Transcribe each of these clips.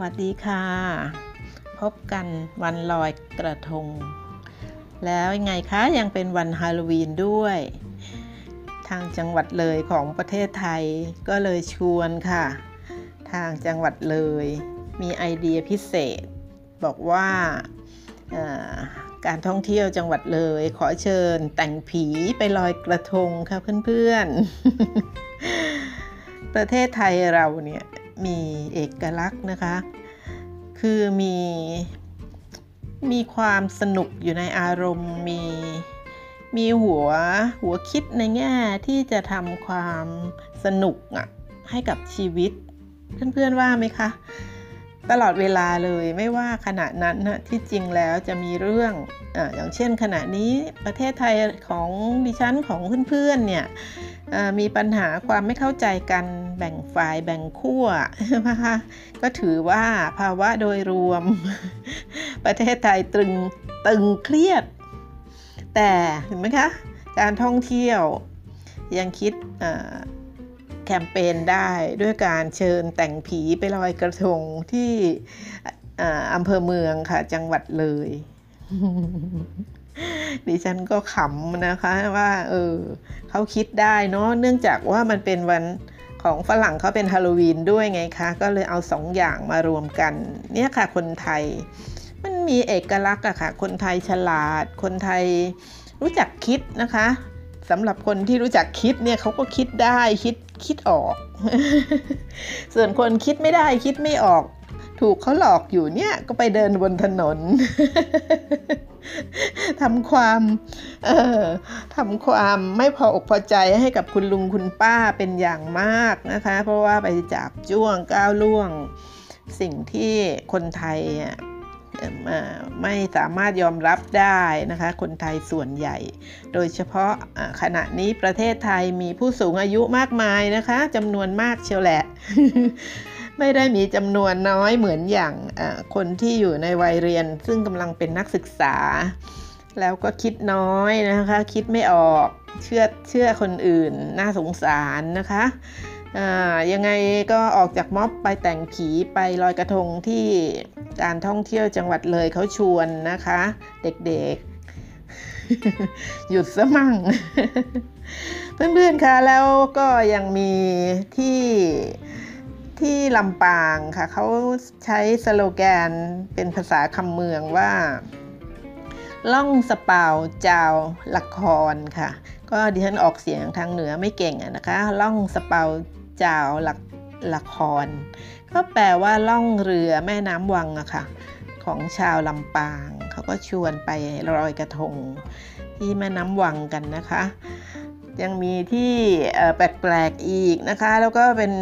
วัสดีค่ะ พบกันวันลอยกระทง แล้วยังไงคะยังเป็นวันฮาโลวีนด้วย ทางจังหวัดเลยของประเทศไทยก็เลยชวนค่ะ ทางจังหวัดเลยมีไอเดียพิเศษ บอกว่าการท่องเที่ยวจังหวัดเลย ขอเชิญแต่งผีไปลอยกระทงค่ะเพื่อนๆประเทศไทยเราเนี่ย มีเอกลักษณ์นะคะ คือมีมีความสนุกอยู่ในอารมณ์มีมีหัวหัวคิดในแง่ที่จะทำความสนุกอะให้กับชีวิต เพื่อนๆว่าไหมคะ ตลอดเวลาเลยไม่ว่าขณะนั้นนะที่จริงแล้วจะมีเรื่องออย่างเช่นขณะนี้ประเทศไทยของดิฉันของเพื่อนๆเนี่ย มีปัญหาความไม่เข้าใจกันแบ่งฝ่ายแบ่งขั้วนะคะก็ถือว่าภาวะโดยรวม ประเทศไทยตึงตึงเครียด แต่เห็นไหมคะ การท่องเที่ยวยังคิดแคมเปญได้ด้วยการเชิญแต่งผีไปลอยกระทงที่อำเภอเมืองค่ะ จังหวัดเลย ดิฉันก็ขำนะคะว่าเออเขาคิดได้เนาะเนื่องจากว่ามันเป็นวันของฝรั่งเขาเป็นฮาโลวีนด้วยไงคะ ก็เลยเอาสองอย่างมารวมกัน เนี่ยค่ะคนไทย มันมีเอกลักษณ์อะค่ะ คนไทยฉลาด คนไทยรู้จักคิดนะคะสำหรับคนที่รู้จักคิดเนี่ยเขาก็คิดได้คิดคิดออก ส่วนคนคิดไม่ได้คิดไม่ออก ถูกเขาหลอกอยู่เนี่ยก็ไปเดินบนถนน ทำความเออทำความไม่พออกพอใจให้กับคุณลุงคุณป้าเป็นอย่างมากนะคะ เพราะว่าไปจับจ้วงก้าวล่วง สิ่งที่คนไทยไม่สามารถยอมรับได้นะคะ คนไทยส่วนใหญ่ โดยเฉพาะขณะนี้ประเทศไทยมีผู้สูงอายุมากมายนะคะจำนวนมากเชียวแหละ ไม่ได้มีจำนวนน้อยเหมือนอย่างคนที่อยู่ในวัยเรียน ซึ่งกำลังเป็นนักศึกษา แล้วก็คิดน้อยนะคะ คิดไม่ออกเชื่อเชื่อคนอื่นน่าสงสารนะคะยังไงก็ออกจากม็อบไปแต่งผีไปลอยกระทงที่การท่องเที่ยวจังหวัดเลยเขาชวนนะคะ เด็กๆ หยุดซะมั่ง เพื่อนๆคะแล้วก็ยังมีที่ ที่ลำปางค่ะเขาใช้สโลแกนเป็นภาษาคำเมืองว่า ล่องสเปาเจ้าละครค่ะ ก็ดิฉันออกเสียงทางเหนือไม่เก่งอะนะคะ ล่องสเปาเจ้าละละคร ก็แปลว่าล่องเรือแม่น้ำวังอะค่ะ ของชาวลำปาง เขาก็ชวนไปลอยกระทงที่แม่น้ำวังกันนะคะ ยังมีที่แปลกๆอีกนะคะ แล้วก็เป็น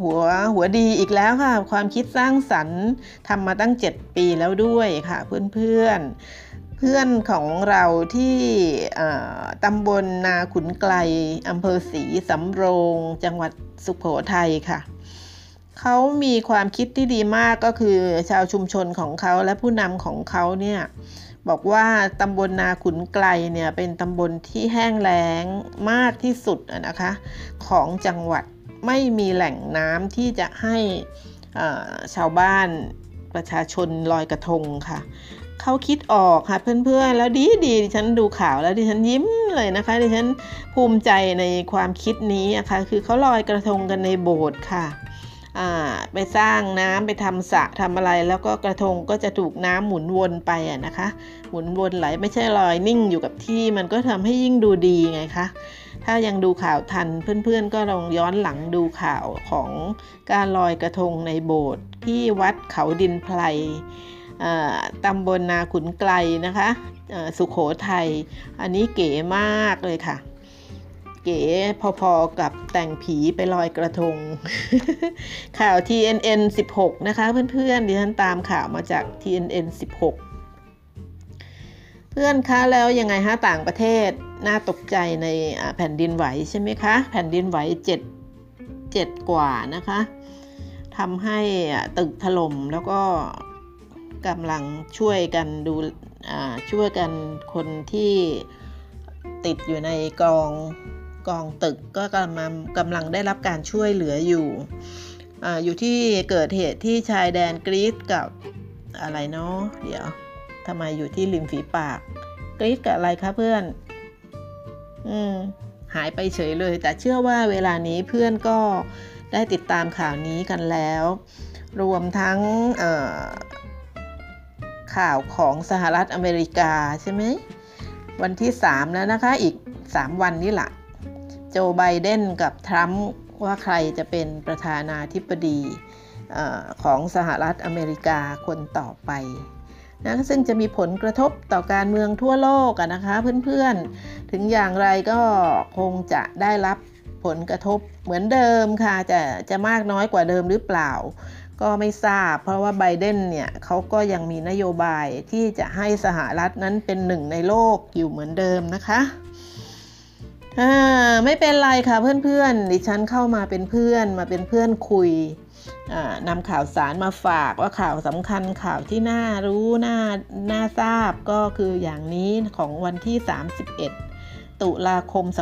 หัวหัวดีอีกแล้วค่ะ ความคิดสร้างสรรค์ทำมาตั้ง 7 ปีแล้วด้วยค่ะเพื่อนๆ เพื่อนของเราที่ตำบลนาขุนไกลอำเภอศรีสำโรง จังหวัดสุขโขทัยค่ะเขามีความคิดที่ดีมากก็คือชาวชุมชนของเขาและผู้นำของเขาเนี่ย บอกว่าตำบลนาขุนไกลเนี่ยเป็นตำบลที่แห้งแล้งมากที่สุดนะคะของจังหวัดไม่มีแหล่งน้ำที่จะให้ชาวบ้านประชาชนลอยกระทงค่ะเขาคิดออกค่ะเพื่อนๆ แล้วดีดีดิฉันดูข่าวแล้วดิฉันยิ้มเลยนะคะดิฉันภูมิใจในความคิดนี้นะคะคือเขาลอยกระทงกันในโบสถ์ค่ะ ไปสร้างน้ำไปทำสระทำอะไร แล้วก็กระทงก็จะถูกน้ำหมุนวนไปอะนะคะ หมุนวนไหลไม่ใช่ลอยนิ่งอยู่กับที่ มันก็ทำให้ยิ่งดูดีไงคะถ้ายังดูข่าวทันเพื่อนๆ ก็ลองย้อนหลังดูข่าวของการลอยกระทงในโบสถ์ที่วัดเขาดินไพรตำบลนาขุนไกลนะคะสุขโขทัยอันนี้เก๋มากเลยค่ะ เก๋พอๆกับแต่งผีไปลอยกระทง ข่าว TNN 16 นะคะเพื่อนๆดิฉันตามข่าวมาจาก TNN 16 เพื่อนคะแล้วยังไงฮะต่างประเทศน่าตกใจในแผ่นดินไหวใช่ไหมคะ แผ่นดินไหว 7 7 กว่านะคะทำให้ตึกถล่มแล้วก็กำลังช่วยกันดูช่วยกันคนที่ติดอยู่ในกอง กองตึกก็กำลังกำลังได้รับการช่วยเหลืออยู่ออยู่ที่เกิดเหตุที่ชายแดนกรีซกับอะไรเนาะเดี๋ยวทำไมอยู่ที่ริมฝีปากกรีซกับอะไรคะเพื่อน อืมหายไปเฉยเลย แต่เชื่อว่าเวลานี้เพื่อนก็ได้ติดตามข่าวนี้กันแล้ว รวมทั้งข่าวของสหรัฐอเมริกาใช่ไหมวันที่ 3 แล้วนะคะ อีก 3 วันนี้แหละ โจไบเดนกับทรัมป์ว่าใครจะเป็นประธานาธิบดีของสหรัฐอเมริกาคนต่อไปนะซึ่งจะมีผลกระทบต่อการเมืองทั่วโลกนะคะเพื่อนๆ ถึงอย่างไรก็คงจะได้รับผลกระทบเหมือนเดิมค่ะจะจะมากน้อยกว่าเดิมหรือเปล่า ก็ไม่ทราบ เพราะว่าไบเดนเนี่ยเขาก็ยังมีนโยบายที่จะให้สหรัฐนั้นเป็นหนึ่งในโลกอยู่เหมือนเดิมนะคะ ไม่เป็นไรค่ะเพื่อนๆ ดิฉันเข้ามาเป็นเพื่อนมาเป็นเพื่อนคุยนำข่าวสารมาฝากว่าข่าวสำคัญข่าวที่น่ารู้น่าน่าทราบก็คืออย่างนี้ของวันที่ 31 ตุลาคม 2563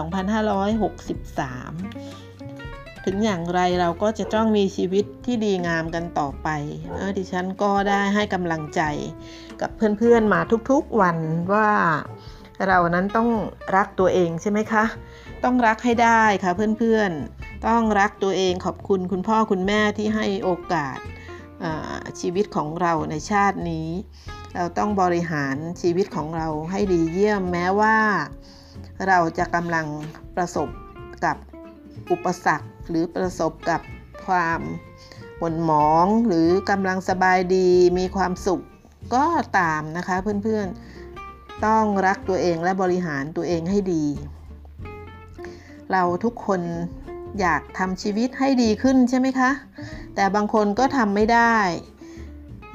ถึงอย่างไรเราก็จะต้องมีชีวิตที่ดีงามกันต่อไปดิฉันก็ได้ให้กำลังใจกับเพื่อนๆมาทุกๆวันว่า เรานั้นต้องรักตัวเองใช่ไหมคะ ต้องรักให้ได้ค่ะเพื่อนๆ ต้องรักตัวเองขอบคุณคุณพ่อคุณแม่ที่ให้โอกาสชีวิตของเราในชาตินี้ เราต้องบริหารชีวิตของเราให้ดีเยี่ยมแม้ว่า เราจะกำลังประสบกับอุปสรรคหรือประสบกับความหม่นหมองหรือกำลังสบายดีมีความสุขก็ตามนะคะเพื่อนๆ ต้องรักตัวเองและบริหารตัวเองให้ดี เราทุกคนอยากทำชีวิตให้ดีขึ้นใช่ไหมคะ แต่บางคนก็ทำไม่ได้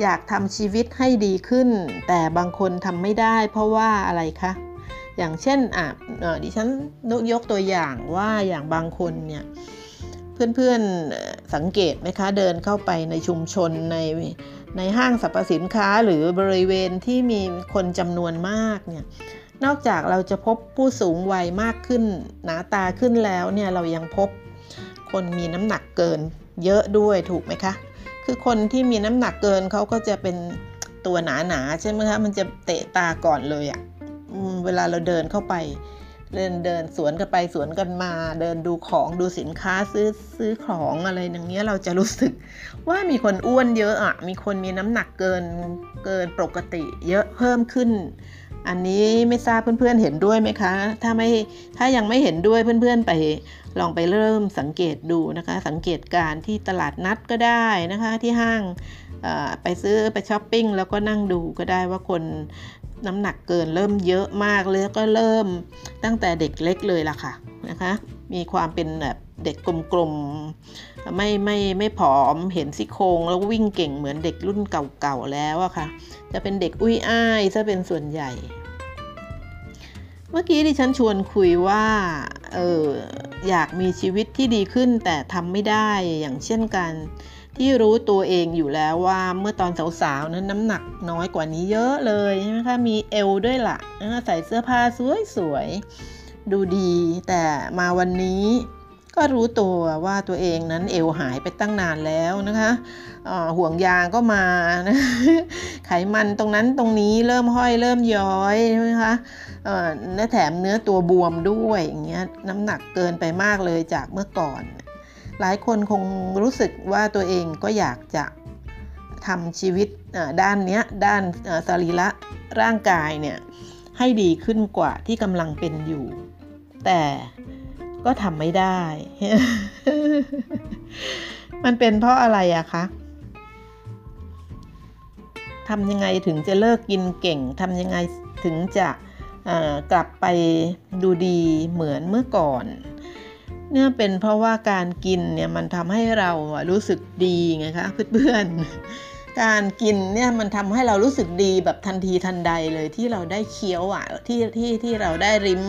อยากทำชีวิตให้ดีขึ้น แต่บางคนทำไม่ได้เพราะว่าอะไรคะ อย่างเช่นอะดิฉันยกตัวอย่างว่าอย่างบางคนเนี่ยเพื่อนๆสังเกตไหมคะเดินเข้าไปในชุมชนใน ในห้างสรรพสินค้าหรือบริเวณที่มีคนจำนวนมากเนี่ยนอกจากเราจะพบผู้สูงวัยมากขึ้น หนาตาขึ้นแล้วเนี่ยเรายังพบคนมีน้ำหนักเกินเยอะด้วยถูกไหมคะ คือคนที่มีน้ำหนักเกินเขาก็จะเป็นตัวหนาๆใช่ไหมคะ มันจะเตะตาก่อนเลยอะ่ะเวลาเราเดินเข้าไป เดินเดินสวนกันไปสวนกันมา เดินดูของดูสินค้าซื้อซื้อของอะไรอย่างเงี้ยเราจะรู้สึกว่ามีคนอ้วนเยอะอะมีคนมีน้ำหนักเกินเกินปกติ เยอะเพิ่มขึ้น อันนี้ไม่ทราบเพื่อนๆเห็นด้วยไหมคะ ถ้าไม่ถ้ายังไม่เห็นด้วยเพื่อนๆไปลองไปเริ่มสังเกตดูนะคะ สังเกตการที่ตลาดนัดก็ได้นะคะที่ห้างไปซื้อไปช้อปปิ้งแล้วก็นั่งดูก็ได้ว่าคน น้ำหนักเกินเริ่มเยอะมากเลยก็เริ่มตั้งแต่เด็กเล็กเลยล่ะค่ะนะคะมีความเป็นแบบเด็กกลมๆไม่ไม่ไม่ผอมเห็นซี่โครงแล้ววิ่งเก่งเหมือนเด็กรุ่นเก่าๆแล้วอะค่ะ จะเป็นเด็กอุ้ยอ้ายซะเป็นส่วนใหญ่ เมื่อกี้ดิฉันชวนคุยว่าเอออยากมีชีวิตที่ดีขึ้นแต่ทำไม่ได้อย่างเช่นกัน ที่รู้ตัวเองอยู่แล้วว่าเมื่อตอนสาวๆนั้นน้ำหนักน้อยกว่านี้เยอะเลยใช่ไหมคะมีเอวด้วยละ่ะใส่เสื้อผ้าสวยๆดูดี แต่มาวันนี้ก็รู้ตัวว่าตัวเองนั้นเอวหายไปตั้งนานแล้วนะคะห่วงยางก็มานะไขมันตรงนั้นตรงนี้เริ่มห้อยเริ่มย้อยใช่ไหมคะและแถมเนื้อตัวบวมด้วยอย่างเงี้ยน้ำหนักเกินไปมากเลยจากเมื่อก่อน หลายคนคงรู้สึกว่าตัวเองก็อยากจะทำชีวิตด้านนี้ด้านสรีระร่างกายเนี่ยให้ดีขึ้นกว่าที่กำลังเป็นอยู่ แต่ก็ทำไม่ได้ มันเป็นเพราะอะไรอะคะทำยังไงถึงจะเลิกกินเก่งทำยังไงถึงจะกลับไปดูดีเหมือนเมื่อก่อน เนี่ยเป็นเพราะว่าการกินเนี่ยมันทำให้เรารู้สึกดีไงคะเพื่อนๆ การกินเนี่ยมันทำให้เรารู้สึกดีแบบทันทีทันใดเลยที่เราได้เคี้ยวอะที่ที่ที่เราได้ริม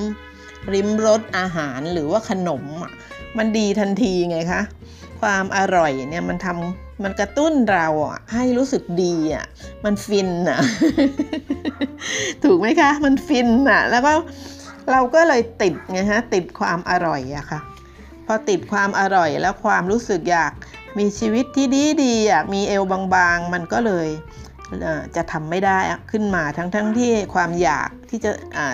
ริมรสอาหารหรือว่าขนมอะมันดีทันทีไงคะความอร่อยเนี่ยมันทำมันกระตุ้นเราอะให้รู้สึกดีอะมันฟินอะถูกไหมคะ มันฟินอะแล้วก็เราก็เลยติดไงฮะติดความอร่อยอะค่ะ อติดความอร่อยแล้วความรู้สึกอยากมีชีวิตที่ดีดีอยากมีเอวบางๆ มันก็เลยจะทำไม่ได้ขึ้นมาทั้งๆทที่ความอยากที่จะ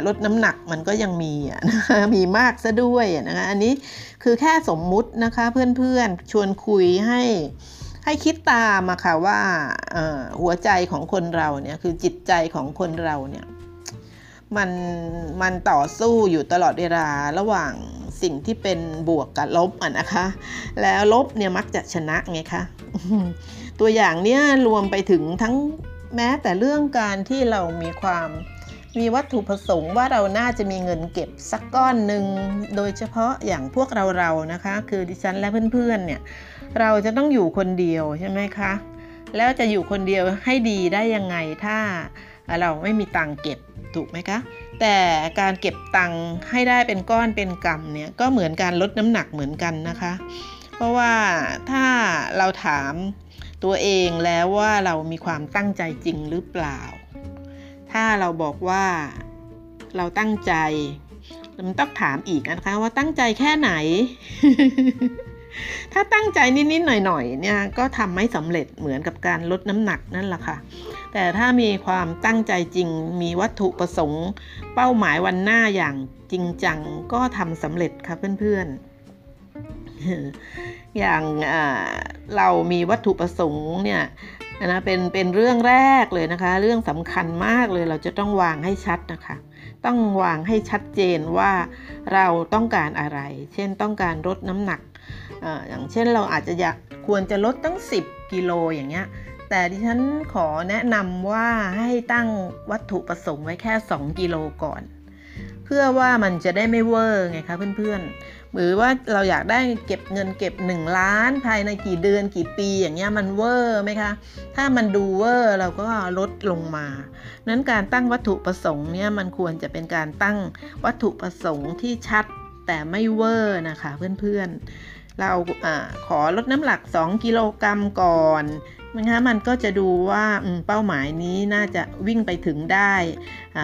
ลดน้ำหนักมันก็ยังมีนะคะมีมากซะด้วยนะคะอันนี้คือแค่สมมุตินะคะเพื่อนๆชวนคุยให้ให้คิดตามอะค่ะว่าหัวใจของคนเราเนี่ยคือจิตใจของคนเราเนี่ยมันมันต่อสู้อยู่ตลอดเวลาระหว่าง สิ่งที่เป็นบวกกับลบอะนะคะ แล้วลบเนี่ยมักจะชนะไงคะตัวอย่างเนี้ยรวมไปถึงทั้งแม้แต่เรื่องการที่เรามีความมีวัตถุประสงค์ว่าเราน่าจะมีเงินเก็บสักก้อนหนึ่งโดยเฉพาะอย่างพวกเราเรานะคะ คือดิฉันและเพื่อนๆเนี่ยเราจะต้องอยู่คนเดียวใช่ไหมคะ แล้วจะอยู่คนเดียวให้ดีได้ยังไงถ้าเราไม่มีตังเก็บถูกไหมคะ แต่การเก็บตังค์ให้ได้เป็นก้อนเป็นกำเนี่ยก็เหมือนการลดน้ำหนักเหมือนกันนะคะ เพราะว่าถ้าเราถามตัวเองแล้วว่าเรามีความตั้งใจจริงหรือเปล่า ถ้าเราบอกว่าเราตั้งใจมันต้องถามอีกนะคะว่าตั้งใจแค่ไหน ถ้าตั้งใจนิดๆหน่อยๆเนี่ยก็ทำไม่สำเร็จเหมือนกับการลดน้ำหนักนั่นแหละค่ะ แต่ถ้ามีความตั้งใจจริงมีวัตถุประสงค์ เป้าหมายวันหน้าอย่างจริงจังก็ทำสำเร็จค่ะเพื่อนๆ อย่างเรามีวัตถุประสงค์เนี่ยนะเป็นเป็นเรื่องแรกเลยนะคะ เรื่องสำคัญมากเลยเราจะต้องวางให้ชัดนะคะ ต้องวางให้ชัดเจนว่าเราต้องการอะไร เช่นต้องการลดน้ำหนัก อย่างเช่นเราอาจจะอยากควรจะลดตั้ง 10 กิโลอย่างเงี้ย แต่ดิฉันขอแนะนำว่าให้ตั้งวัตถุประสงค์ไว้แค่ 2 กิโลก่อน เพื่อว่ามันจะได้ไม่เวอร์ไงคะเพื่อนๆ หรือว่าเราอยากได้เก็บเงินเก็บ 1 ล้านภายในกี่เดือนกี่ปีอย่างเงี้ยมันเวอร์ไหมคะ ถ้ามันดูเวอร์เราก็ลดลงมา นั้นการตั้งวัตถุประสงค์เนี่ยมันควรจะเป็นการตั้งวัตถุประสงค์ที่ชัดแต่ไม่เวอร์นะคะเพื่อนๆ เราขอลดน้ำหนัก 2 กิโลกรัมก่อนนะคะมันก็จะดูว่าเป้าหมายนี้น่าจะวิ่งไปถึงได้อ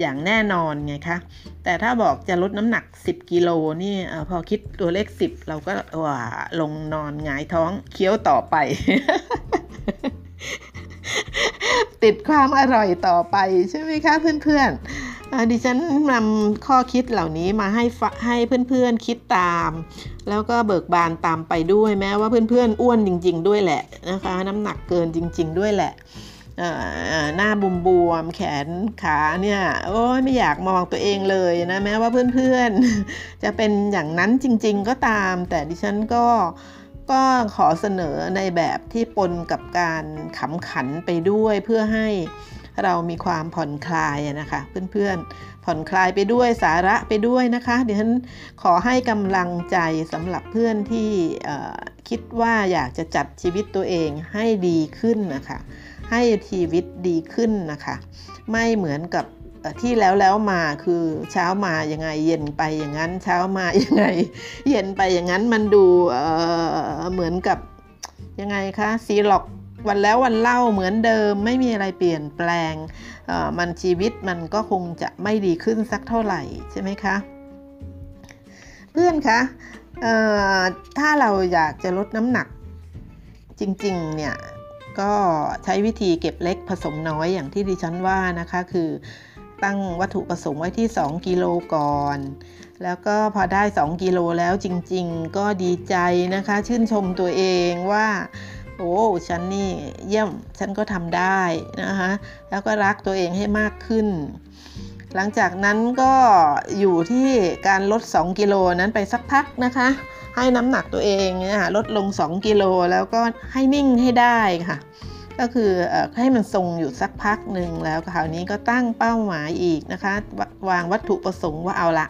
อย่างแน่นอนไงคะ แต่ถ้าบอกจะลดน้ำหนัก 10 กิโลนี่อพอคิดตัวเลข 10 เราก็ว่าลงนอนหงายท้องเคี้ยวต่อไป ติดความอร่อยต่อไปใช่ไหมคะเพื่อนๆ ดิฉันนำข้อคิดเหล่านี้มาให้ให้เพื่อนๆคิดตาม แล้วก็เบิกบานตามไปด้วยแม้ว่าเพื่อนๆอ้วนจริง ๆ ด้วยแหละนะคะน้ำหนักเกินจริง ๆ ด้วยแหละหน้าบุมบวมแขนขาเนี่ยโอ้ยไม่อยากมองตัวเองเลยนะแม้ว่าเพื่อนๆ จะเป็นอย่างนั้นจริง ๆ ก็ตาม แต่ดิฉันก็ก็ขอเสนอในแบบที่ปนกับการขำขันไปด้วยเพื่อให้ เรามีความผ่อนคลายนะคะเพื่อนๆ ผ่อนคลายไปด้วยสาระไปด้วยนะคะเดี๋ยวฉันขอให้กำลังใจสำหรับเพื่อนที่คิดว่าอยากจะจัดชีวิตตัวเองให้ดีขึ้นนะคะให้ชีวิตดีขึ้นนะคะไม่เหมือนกับที่แล้วแล้วมาคือเช้ามายังไงเย็นไปอย่างนั้น เช้ามายังไง เย็นไปอย่างนั้นมันดูเเหมือนกับยังไงคะซีล็อก วันแล้ววันเล่าเหมือนเดิมไม่มีอะไรเปลี่ยนแปลง มันชีวิตมันก็คงจะไม่ดีขึ้นสักเท่าไหร่ใช่ไหมคะ เพื่อนคะถ้าเราอยากจะลดน้ำหนักจริงๆเนี่ยก็ใช้วิธีเก็บเล็กผสมน้อยอย่างที่ดิฉันว่านะคะคือตั้งวัตถุประสงค์ไว้ที่ 2 กิโลก่อน แล้วก็พอได้ 2 กิโลแล้วจริง ๆ ก็ดีใจนะคะ ชื่นชมตัวเองว่า โอ้ฉันนี่เยี่ยมฉันก็ทำได้นะคะแล้วก็รักตัวเองให้มากขึ้น หลังจากนั้นก็อยู่ที่การลด 2 กิโลนั้นไปสักพักนะคะ ให้น้ำหนักตัวเองนะคะลดลง 2 กิโลแล้วก็ให้นิ่งให้ได้ค่ะ ก็คือให้มันทรงอยู่สักพักหนึ่งแล้วคราวนี้ก็ตั้งเป้าหมายอีกนะคะ วางวัตถุประสงค์ว่าเอาละ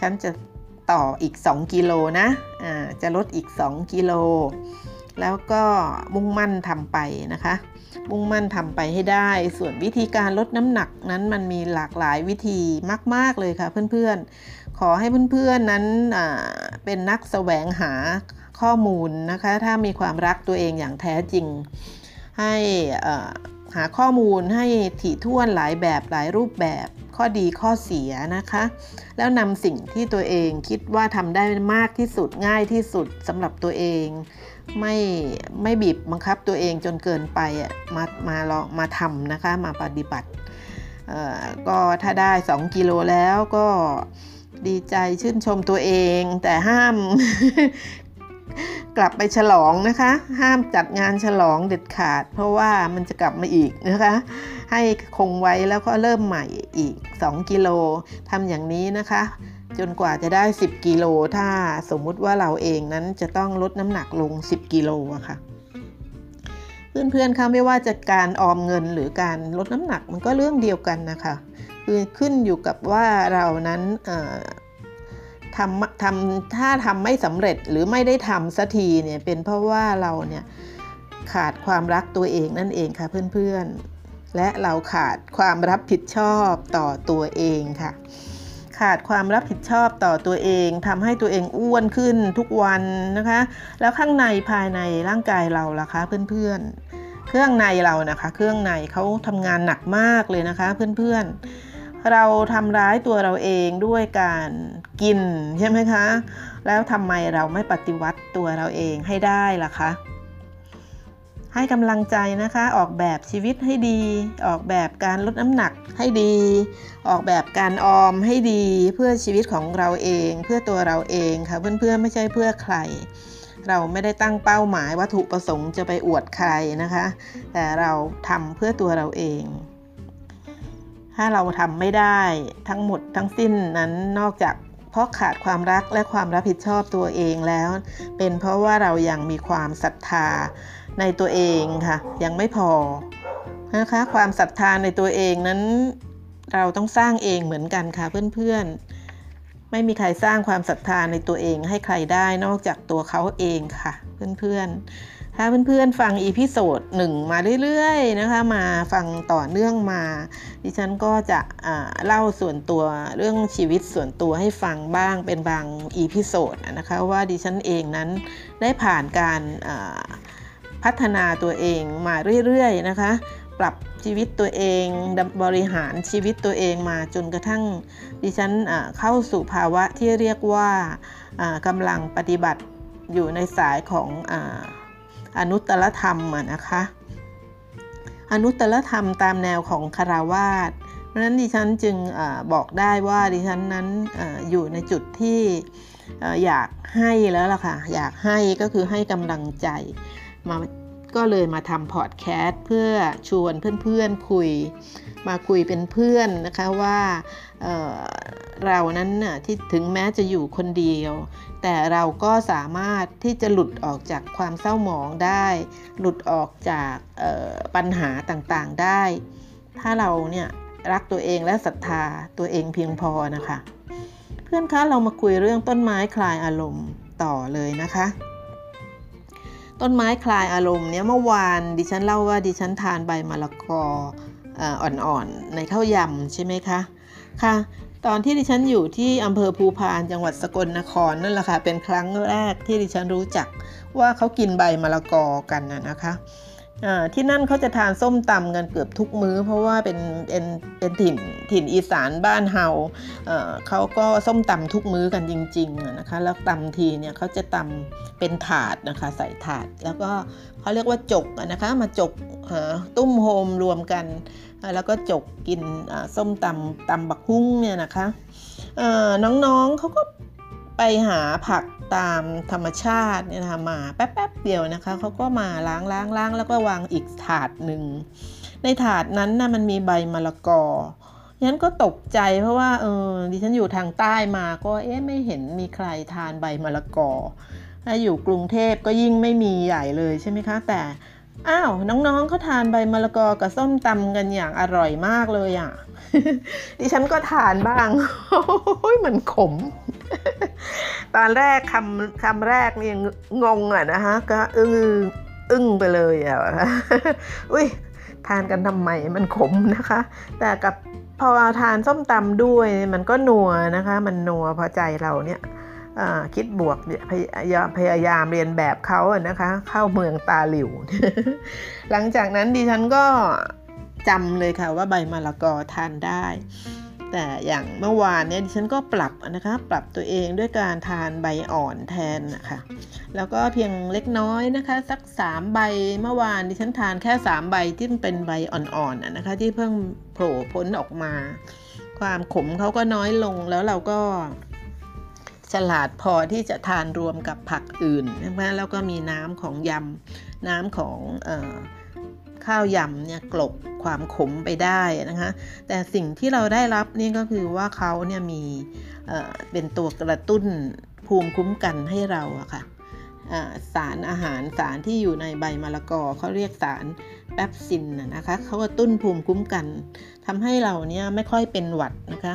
ฉันจะต่ออีก 2 กิโลนะะจะลดอีก 2 กิโล แล้วก็มุ่งมั่นทำไปนะคะ มุ่งมั่นทำไปให้ได้ ส่วนวิธีการลดน้ำหนักนั้นมันมีหลากหลายวิธีมาก ๆ เลยค่ะเพื่อนๆ ขอให้เพื่อนๆนั้นเป็นนักแสวงหาข้อมูลนะคะ ถ้ามีความรักตัวเองอย่างแท้จริง ให้หาข้อมูลให้ถี่ถ้วนหลายแบบหลายรูปแบบข้อดีข้อเสียนะคะ แล้วนำสิ่งที่ตัวเองคิดว่าทำได้มากที่สุดง่ายที่สุดสำหรับตัวเอง ไม่ไม่บีบบังคับตัวเองจนเกินไปอะมามาลองมาทำนะคะมาปฏิบัติก็ถ้าได้ 2 กิโลแล้วก็ดีใจชื่นชมตัวเอง แต่ห้ามกลับไปฉลองนะคะ ห้ามจัดงานฉลองเด็ดขาด เพราะว่ามันจะกลับมาอีกนะคะ ให้คงไว้แล้วก็เริ่มใหม่อีก 2 กิโลทำอย่างนี้นะคะ จนกว่าจะได้ 10 กิโล ถ้าสมมุติว่าเราเองนั้นจะต้องลดน้ำหนักลง 10 กิโลอะค่ะ เพื่อนๆคะไม่ว่าจะการออมเงินหรือการลดน้ำหนักมันก็เรื่องเดียวกันนะคะ คือขึ้นอยู่กับว่าเรานั้นทำทำถ้าทำไม่สำเร็จหรือไม่ได้ทำสักทีเนี่ยเป็นเพราะว่าเราเนี่ยขาดความรักตัวเองนั่นเองค่ะเพื่อนๆ และเราขาดความรับผิดชอบต่อตัวเองค่ะ ขาดความรับผิดชอบต่อตัวเองทำให้ตัวเองอ้วนขึ้นทุกวันนะคะ แล้วข้างในภายในร่างกายเราล่ะคะเพื่อนๆ เครื่องในเรานะคะ เครื่องในเขาทำงานหนักมากเลยนะคะเพื่อนๆ เราทำร้ายตัวเราเองด้วยการกินใช่ไหมคะ แล้วทำไมเราไม่ปฏิวัติตัวเราเองให้ได้ล่ะคะ ให้กำลังใจนะคะ ออกแบบชีวิตให้ดี ออกแบบการลดน้ำหนักให้ดี ออกแบบการออมให้ดีเพื่อชีวิตของเราเอง เพื่อตัวเราเองค่ะเพื่อนๆไม่ใช่เพื่อใคร เราไม่ได้ตั้งเป้าหมายวัตถุประสงค์จะไปอวดใครนะคะ แต่เราทำเพื่อตัวเราเอง ถ้าเราทำไม่ได้ทั้งหมดทั้งสิ้นนั้นนอกจากเพราะขาดความรักและความรับผิดชอบตัวเองแล้ว เป็นเพราะว่าเรายังมีความศรัทธา ในตัวเองค่ะ ยังไม่พอนะคะความศรัทธาในตัวเองนั้น เราต้องสร้างเองเหมือนกันค่ะเพื่อนๆ ไม่มีใครสร้างความศรัทธาในตัวเองให้ใครได้นอกจากตัวเขาเองค่ะ เพื่อนๆ ถ้าเพื่อนๆ ฟัง episode หนึ่งมาเรื่อยๆนะคะมาฟังต่อเนื่องมา ดิฉันก็จะเล่าส่วนตัวเรื่องชีวิตส่วนตัวให้ฟังบ้างเป็นบางepisode นะคะว่าดิฉันเองนั้นได้ผ่านการ พัฒนาตัวเองมาเรื่อยๆนะคะ ปรับชีวิตตัวเองบริหารชีวิตตัวเองมาจนกระทั่ง ดิฉันเข้าสู่ภาวะที่เรียกว่ากำลังปฏิบัติอยู่ในสายของอนุตตรธรรมนะคะอนุตตรธรรมตามแนวของฆราวาสเพราะนั้นดิฉันจึงอบอกได้ว่าดิฉันนั้นออยู่ในจุดที่อยากให้แล้วล่ะค่ะ อยากให้ก็คือให้กำลังใจ มาก็เลยมาทำพอดแคสต์เพื่อชวนเพื่อนๆคุย มาคุยเป็นเพื่อนนะคะว่าเเรานั้นน่ะที่ถึงแม้จะอยู่คนเดียว แต่เราก็สามารถที่จะหลุดออกจากความเศร้าหมองได้ หลุดออกจากปัญหาต่างๆได้ ถ้าเราเนี่ยรักตัวเองและศรัทธาตัวเองเพียงพอนะคะ เพื่อนคะเรามาคุยเรื่องต้นไม้คลายอารมณ์ต่อเลยนะคะ ต้นไม้คลายอารมณ์เนี่ยเมื่อวานดิฉันเล่าว่าดิฉันทานใบมะละกออ่อนๆในข้าวยำใช่ไหมคะค่ะ ตอนที่ดิฉันอยู่ที่อำเภอภูพานจังหวัดสกลนครนั่นแหละค่ะเป็นครั้งแรกที่ดิฉันรู้จักว่าเขากินใบมะละกอกันนะคะ ที่นั่นเขาจะทานส้มตำกันเกือบทุกมื้อ เพราะว่าเป็นเป็นเป็นถิ่นถิ่นอีสานบ้านเฮาเเขาก็ส้มตำทุกมื้อกันจริงๆนะคะแล้วตำทีเนี่ยเขาจะตำเป็นถาดนะคะใส่ถาด แล้วก็เขาเรียกว่าจกนะคะมาจกตุ้มโฮมรวมกัน แล้วก็จกกินส้มตำตำบักฮุ้งเนี่ยนะคะน้องๆเขาก็ ไปหาผักตามธรรมชาติเนี่ยนะคะมาแป๊บๆเดียวนะคะเขาก็มาล้างล้างล้างแล้วก็วางอีกถาดหนึ่งในถาดนั้นนะ่ะมันมีใบมะละกอฉันก็ตกใจเพราะว่าเออดิฉันอยู่ทางใต้มาก็เอ๊ะไม่เห็นมีใครทานใบมะละกอถ้าอยู่กรุงเทพก็ยิ่งไม่มีใหญ่เลยใช่ไหมคะ แต่อ้าวน้องๆเขาทานใบมะละกอกับส้มตำกันอย่างอร่อยมากเลยอะดิฉันก็ทานบ้างโอ้ยมันขม ตอนแรกคำคำแรกนี่งงอะนะคะก็อึ้งอึ้งไปเลยอะอุ้ยทานกันทำไมมันขมนะคะ แต่กับพอทานส้มตำด้วยมันก็นัวนะคะ มันนัวพอใจเราเนี่ยคิดบวกพยายามพยายามเรียนแบบเขาอะนะคะ เข้าเมืองตาหลิว หลังจากนั้นดิฉันก็จำเลยค่ะว่าใบมะละกอทานได้ แต่อย่างเมื่อวานเนี่ยดิฉันก็ปรับนะคะ ปรับตัวเองด้วยการทานใบอ่อนแทนนะคะแล้วก็เพียงเล็กน้อยนะคะ สัก 3 ใบเมื่อวานดิฉันทานแค่ 3 ใบที่เป็นใบอ่อนๆนะคะ ที่เพิ่งโผล่พ้นออกมา ความขมเขาก็น้อยลงแล้วเราก็ฉลาดพอที่จะทานรวมกับผักอื่นนะคะแล้วก็มีน้ำของยำน้ำของอ ข้าวยำเนี่ยกลบความขมไปได้นะคะแต่สิ่งที่เราได้รับนี่ก็คือว่าเขาเนี่ยมีเป็นตัวกระตุ้นภูมิคุ้มกันให้เราอะค่ะสารอาหารสารที่อยู่ในใบมะละกอเขาเรียกสารแปปซินนะคะเขากระตุ้นภูมิคุ้มกันทำให้เราเนี่ยไม่ค่อยเป็นหวัดนะคะ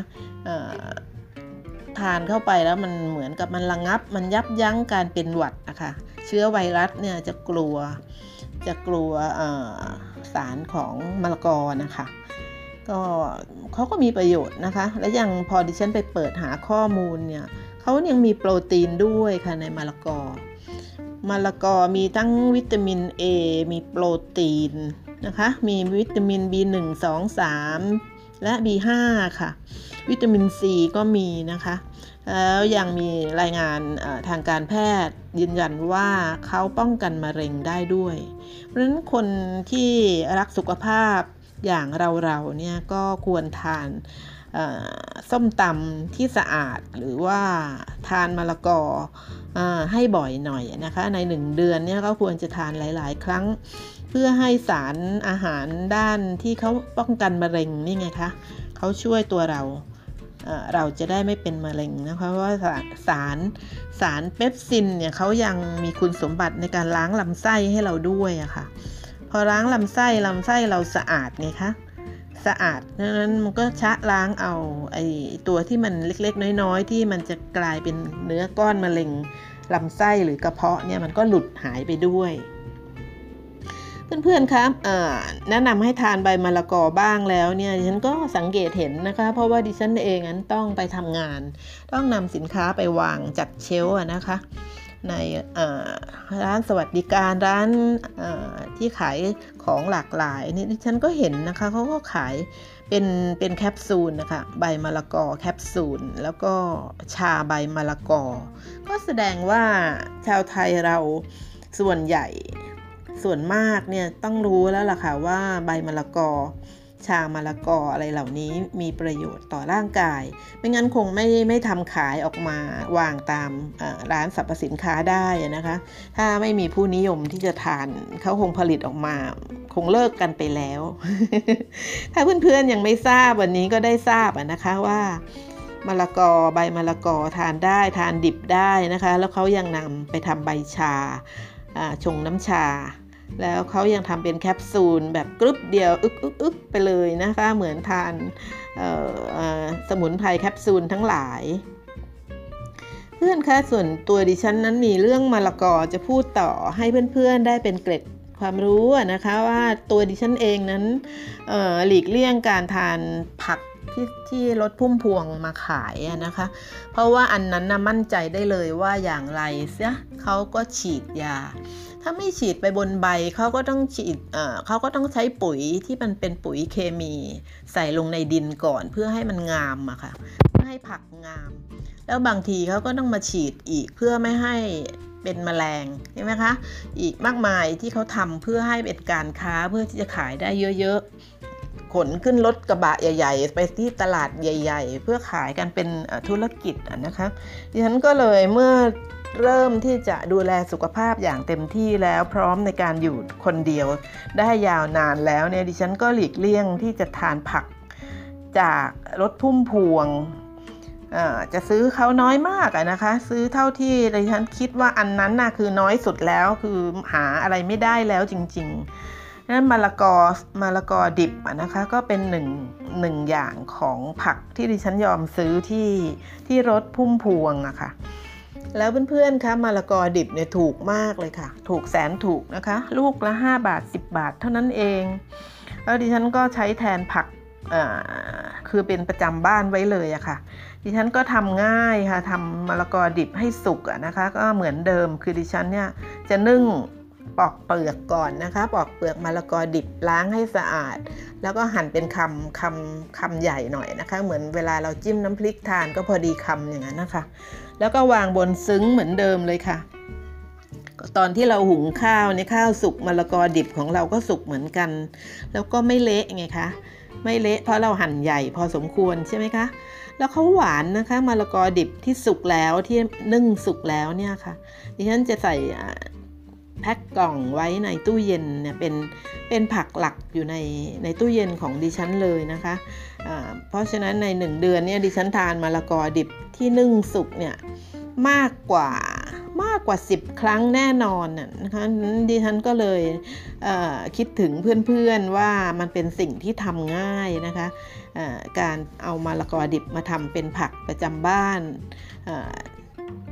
ทานเข้าไปแล้วมันเหมือนกับมันระงับ มันยับยั้งการเป็นหวัดนะคะเชื้อไวรัสเนี่ยจะกลัว จะกลัวสารของมะละกอนะคะ ก็เขาก็มีประโยชน์นะคะ และยังพอดิฉันไปเปิดหาข้อมูลเนี่ยเขายังมีโปรตีนด้วยค่ะในมะละกอมะละกอมีทั้งวิตามิน A มีโปรตีนนะคะ มีวิตามิน B1 2 3 และ B5 ค่ะ วิตามิน C ก็มีนะคะ แล้วยังมีรายงานทางการแพทย์ยืนยันว่าเขาป้องกันมะเร็งได้ด้วย เพราะฉะนั้นคนที่รักสุขภาพอย่างเราๆเนี่ยก็ควรทานส้มตำที่สะอาดหรือว่าทานมะละกออให้บ่อยหน่อยนะคะในหนึ่งเดือนเนี่ยก็ควรจะทานหลาย ๆ ครั้ง เพื่อให้สารอาหารด้านที่เขาป้องกันมะเร็งนี่ไงคะเขาช่วยตัวเรา เราจะได้ไม่เป็นมะเร็งนะคะเพราะว่าสารสารเปปซินเนี่ยเขายังมีคุณสมบัติในการล้างลำไส้ให้เราด้วยอะค่ะ พอล้างลำไส้ลำไส้เราสะอาดไงคะสะอาดดังนั้นมันก็ชะล้างเอาไอตัวที่มันเล็กๆ น้อยๆ ที่มันจะกลายเป็นเนื้อก้อนมะเร็งลำไส้หรือกระเพาะเนี่ยมันก็หลุดหายไปด้วย เพื่อนๆครับแนะนำให้ทานใบมะละกอบ้างแล้วเนี่ยฉันก็สังเกตเห็นนะคะ เพราะว่าดิฉันเองนั้นต้องไปทำงาน ต้องนำสินค้าไปวางจัดเชล์นะคะ ในร้านสวัสดิการร้านที่ขายของหลากหลายนี่ดิฉันก็เห็นนะคะเขาก็ขายเป็นเป็นแคปซูลนะคะใบมะละกอแคปซูลแล้วก็ชาใบมะละกอ ก็แสดงว่าชาวไทยเราส่วนใหญ่ ส่วนมากเนี่ยต้องรู้แล้วล่ะค่ะว่าใบมะละกอ ชามะละกออะไรเหล่านี้มีประโยชน์ต่อร่างกาย ไม่งั้นคงไม่ไม่ทำขายออกมาวางตามร้านสรรพสินค้าได้นะคะ ถ้าไม่มีผู้นิยมที่จะทานเขาคงผลิตออกมา คงเลิกกันไปแล้ว ถ้าเพื่อนๆยังไม่ทราบวันนี้ก็ได้ทราบนะคะว่ามะละกอใบมะละกอทานได้ทานดิบได้นะคะ แล้วเขายังนำไปทำใบชาชงน้ำชา แล้วเขายังทำเป็นแคปซูลแบบกรึ๊บเดียวอึกอึกอึกไปเลยนะคะ เหมือนทานสมุนไพรแคปซูลทั้งหลาย เพื่อนคะส่วนตัวดิฉันนั้นมีเรื่องมะละกอจะพูดต่อให้เพื่อนๆได้เป็นเกร็ดความรู้นะคะว่าตัวดิฉันเองนั้นหลีกเลี่ยงการทานผักที่ที่รถพุ่มพวงมาขายนะคะ เพราะว่าอันนั้นนะมั่นใจได้เลยว่าอย่างไรเสียเขาก็ฉีดยา ถ้าไม่ฉีดไปบนใบเขาก็ต้องฉีดเขาก็ต้องใช้ปุ๋ยที่มันเป็นปุ๋ยเคมี ใส่ลงในดินก่อนเพื่อให้มันงามอะค่ะเพื่อให้ผักงาม แล้วบางทีเขาก็ต้องมาฉีดอีกเพื่อไม่ให้เป็นแมลงใช่ไหมคะ อีกมากมายที่เขาทำเพื่อให้เป็นการค้าเพื่อที่จะขายได้เยอะๆ ขนขึ้นรถกระบะใหญ่ ๆ ไปที่ตลาดใหญ่ ๆ เพื่อขายกันเป็นธุรกิจนะคะดิฉันก็เลยเมื่อเริ่มที่จะดูแลสุขภาพอย่างเต็มที่แล้วพร้อมในการอยู่คนเดียว ได้ยาวนานแล้วเนี่ยดิฉันก็หลีกเลี่ยงที่จะทานผักจากรถพุ่มพวงจะซื้อเขาน้อยมากนะคะ ซื้อเท่าที่ดิฉันคิดว่าอันนั้นน่ะคือน้อยสุดแล้วคือหาอะไรไม่ได้แล้วจริง ๆ นั้นมะละกอมะละกอดิบนะคะก็เป็นหนึ่งหนึ่งอย่างของผักที่ดิฉันยอมซื้อที่ที่รถพุ่มพวงอะคะ่ะแล้วเพื่อนๆคะมะละกอดิบเนี่ยถูกมากเลยค่ะ ถูกแสนถูกนะคะ ลูกละ 5 บาท 10 บาทเท่านั้นเอง แล้วดิฉันก็ใช้แทนผักคือเป็นประจำบ้านไว้เลยอะค่ะ ดิฉันก็ทำง่ายค่ะทำมะละกอดิบให้สุกอะนะคะ ก็เหมือนเดิมคือดิฉันเนี่ยจะนึ่ง ปอกเปลือกก่อนนะคะ ปอกเปลือกมะละกอดิบล้างให้สะอาด แล้วก็หั่นเป็นคำคำคำใหญ่หน่อยนะคะ เหมือนเวลาเราจิ้มน้ำพริกทานก็พอดีคำอย่างนั้นนะคะ แล้วก็วางบนซึ้งเหมือนเดิมเลยค่ะ ตอนที่เราหุงข้าวในข้าวสุกมะละกอดิบของเราก็สุกเหมือนกัน แล้วก็ไม่เละไงคะไม่เละเพราะเราหั่นใหญ่พอสมควรใช่ไหมคะแล้วเขาหวานนะคะมะละกอดิบที่สุกแล้วที่นึ่งสุกแล้วเนี่ยค่ะดิฉันจะใส่ แพ็คกล่องไว้ในตู้เย็นเนี่ยเป็นเป็นผักหลักอยู่ในในตู้เย็นของดิฉันเลยนะคะะเพราะฉะนั้นในหนึ่งเดือนเนี่ยดิฉันทานมะละกอดิบที่นึ่งสุกเนี่ยมากกว่ามากกว่า 10 ครั้งแน่นอนนะคะดิฉันก็เลยเคิดถึงเพื่อนๆว่ามันเป็นสิ่งที่ทำง่ายนะคะการเอามะละกอดิบมาทำเป็นผักประจำบ้าน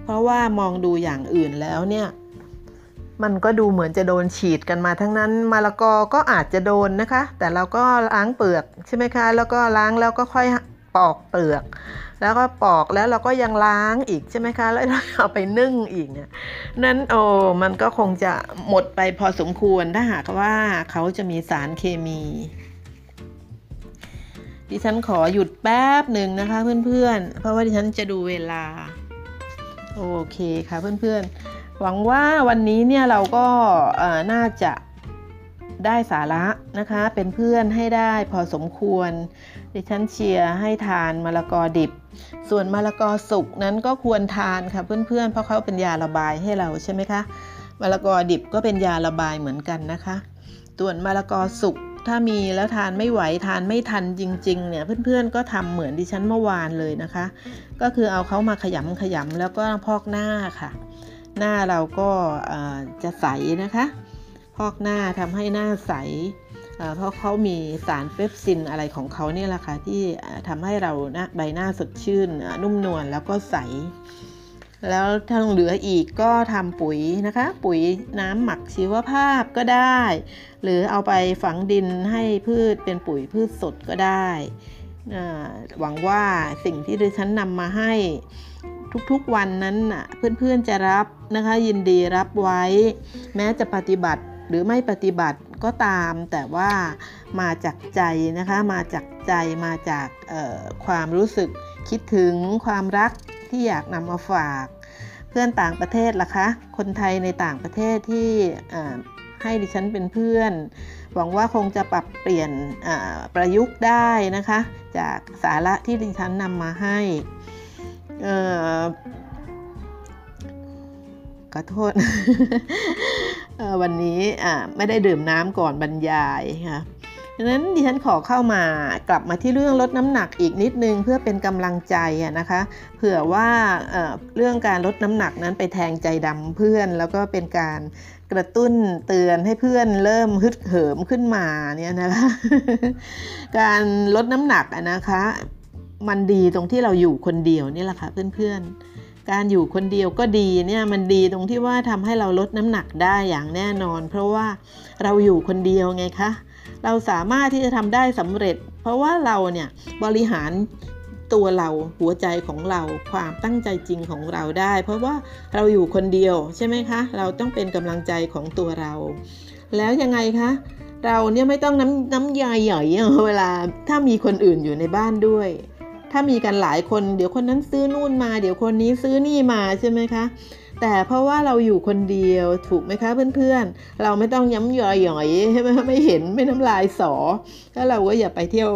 เพราะว่ามองดูอย่างอื่นแล้วเนี่ย มันก็ดูเหมือนจะโดนฉีดกันมาทั้งนั้นมะละกอก็อาจจะโดนนะคะ แต่เราก็ล้างเปลือกใช่ไหมคะ แล้วก็ล้างแล้วก็ค่อยปอกเปลือก แล้วก็ปอกแล้วเราก็ยังล้างอีกใช่ไหมคะ แล้วเราเอาไปนึ่งอีกเนี่ยนั้นโอ้มันก็คงจะหมดไปพอสมควรถ้าหากว่าเขาจะมีสารเคมีดิฉันขอหยุดแป๊บหนึ่งนะคะเพื่อนๆ เพราะว่าดิฉันจะดูเวลา โอเคค่ะเพื่อนๆ หวังว่าวันนี้เนี่ยเราก็น่าจะได้สาระนะคะ เป็นเพื่อนให้ได้พอสมควร ดิฉันเชียร์ให้ทานมะละกอดิบ ส่วนมะละกอสุกนั้นก็ควรทานค่ะเพื่อนๆ เพราะเขาเป็นยาระบายให้เราใช่ไหมคะมะละกอดิบก็เป็นยาระบายเหมือนกันนะคะ ส่วนมะละกอสุกถ้ามีแล้วทานไม่ไหวทานไม่ทันจริง ๆ เนี่ยเพื่อนๆก็ทำเหมือนดิฉันเมื่อวานเลยนะคะ ก็คือเอาเขามาขยำขยำแล้วก็พอกหน้าค่ะ หน้าเราก็จะใสนะคะพอกหน้าทำให้หน้าใสเพราะเขามีสารเปปซินอะไรของเขาเนี่ยแหละค่ะที่ทำให้เราใบหน้าสดชื่นนุ่มนวลแล้วก็ใส แล้วถ้าเหลืออีกก็ทำปุ๋ยนะคะ ปุ๋ยน้ำหมักชีวภาพก็ได้ หรือเอาไปฝังดินให้พืชเป็นปุ๋ยพืชสดก็ได้ หวังว่าสิ่งที่ดิฉันนำมาให้ ทุกๆวันนั้นน่ะเพื่อนๆจะรับนะคะยินดีรับไว้ แม้จะปฏิบัติหรือไม่ปฏิบัติก็ตาม แต่ว่ามาจากใจนะคะมาจากใจมาจากความรู้สึกคิดถึงความรักที่อยากนำมาฝาก เพื่อนต่างประเทศล่ะคะ คนไทยในต่างประเทศที่ให้ดิฉันเป็นเพื่อน หวังว่าคงจะปรับเปลี่ยนประยุกต์ได้นะคะ จากสาระที่ดิฉันนำมาให้ ขอโทษวันนี้ไม่ได้ดื่มน้ำก่อนบรรยายค่ะดังนั้นดิฉันขอเข้ามากลับมาที่เรื่องลดน้ำหนักอีกนิดนึงเพื่อเป็นกำลังใจนะคะเผื่อว่าเรื่องการลดน้ำหนักนั้นไปแทงใจดำเพื่อน แล้วก็เป็นการกระตุ้นเตือนให้เพื่อนเริ่มฮึดเหิมขึ้นมาเนี่ยนะคะการลดน้ำหนักนะคะ มันดีตรงที่เราอยู่คนเดียวนี่แหละค่ะเพื่อนๆ การอยู่คนเดียวก็ดีเนี่ยมันดีตรงที่ว่าทำให้เราลดน้ำหนักได้อย่างแน่นอน เพราะว่าเราอยู่คนเดียวไงคะเราสามารถที่จะทำได้สำเร็จ เพราะว่าเราเนี่ยบริหารตัวเราหัวใจของเราความตั้งใจจริงของเราได้ เพราะว่าเราอยู่คนเดียวใช่ไหมคะ เราต้องเป็นกำลังใจของตัวเรา แล้วยังไงคะเราเนี่ยไม่ต้องน้ำน้ำยาใหญ่เวลาถ้ามีคนอื่นอยู่ในบ้านด้วย ถ้ามีกันหลายคนเดี๋ยวคนนั้นซื้อนู่นมา เดี๋ยวคนนี้ซื้อนี่มาใช่ไหมคะ แต่เพราะว่าเราอยู่คนเดียวถูกไหมคะเพื่อนๆ เราไม่ต้องย้ำยอยหย่อยใช่ไหมไม่เห็นไม่น้ำลายสอก็เราก็อย่าไปเที่ยว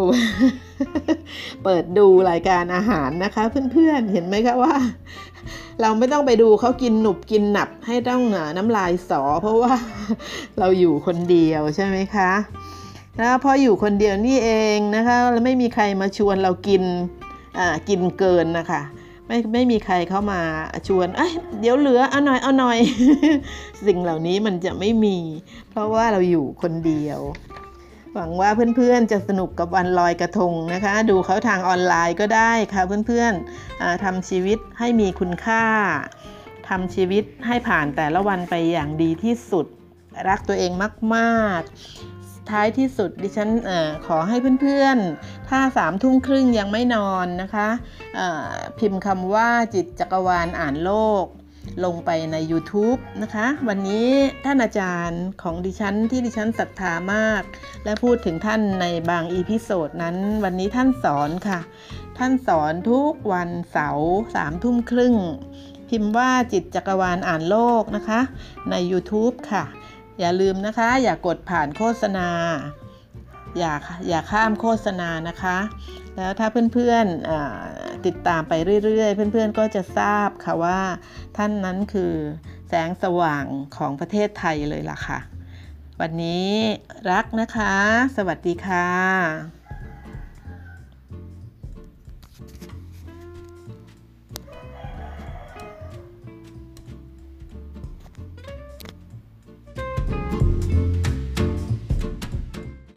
เปิดดูรายการอาหารนะคะเพื่อนๆเห็นไหมคะว่า เราไม่ต้องไปดูเขากินหนุบกินหนับให้ต้องน้ำลายสอ เพราะว่าเราอยู่คนเดียวใช่ไหมคะนะพออยู่คนเดียวนี่เองนะคะแล้วไม่มีใครมาชวนเรากิน กินเกินนะคะไม่ไม่มีใครเข้ามาชวนเอ้ยเดี๋ยวเหลือเอาหน่อยเอาหน่อย สิ่งเหล่านี้มันจะไม่มี เพราะว่าเราอยู่คนเดียว หวังว่าเพื่อนๆจะสนุกกับวันลอยกระทงนะคะ ดูเขาทางออนไลน์ก็ได้ค่ะเพื่อนๆทำชีวิตให้มีคุณค่าทำชีวิตให้ผ่านแต่ละวันไปอย่างดีที่สุด รักตัวเองมาก ท้ายที่สุดดิฉันอขอให้เพื่อนๆ ถ้าสามทุ่มครึ่งยังไม่นอนนะคะพิมพ์คำว่าจิตจักรวาลอ่านโลก ลงไปใน YouTube นะคะ วันนี้ท่านอาจารย์ของดิฉันที่ดิฉันศรัทธามาก และพูดถึงท่านในบาง episode นั้น วันนี้ท่านสอนค่ะ ท่านสอนทุกวันเสาร์สามทุ่มครึ่งพิมพ์ว่าจิตจักรวาลอ่านโลกนะคะ ใน YouTube ค่ะ อย่าลืมนะคะ อย่ากดผ่านโฆษณา อย่าอย่าข้ามโฆษณานะคะ แล้วถ้าเพื่อนๆติดตามไปเรื่อยๆ เพื่อนๆก็จะทราบค่ะว่า ท่านนั้นคือแสงสว่างของประเทศไทยเลยล่ะค่ะ วันนี้รักนะคะ สวัสดีค่ะ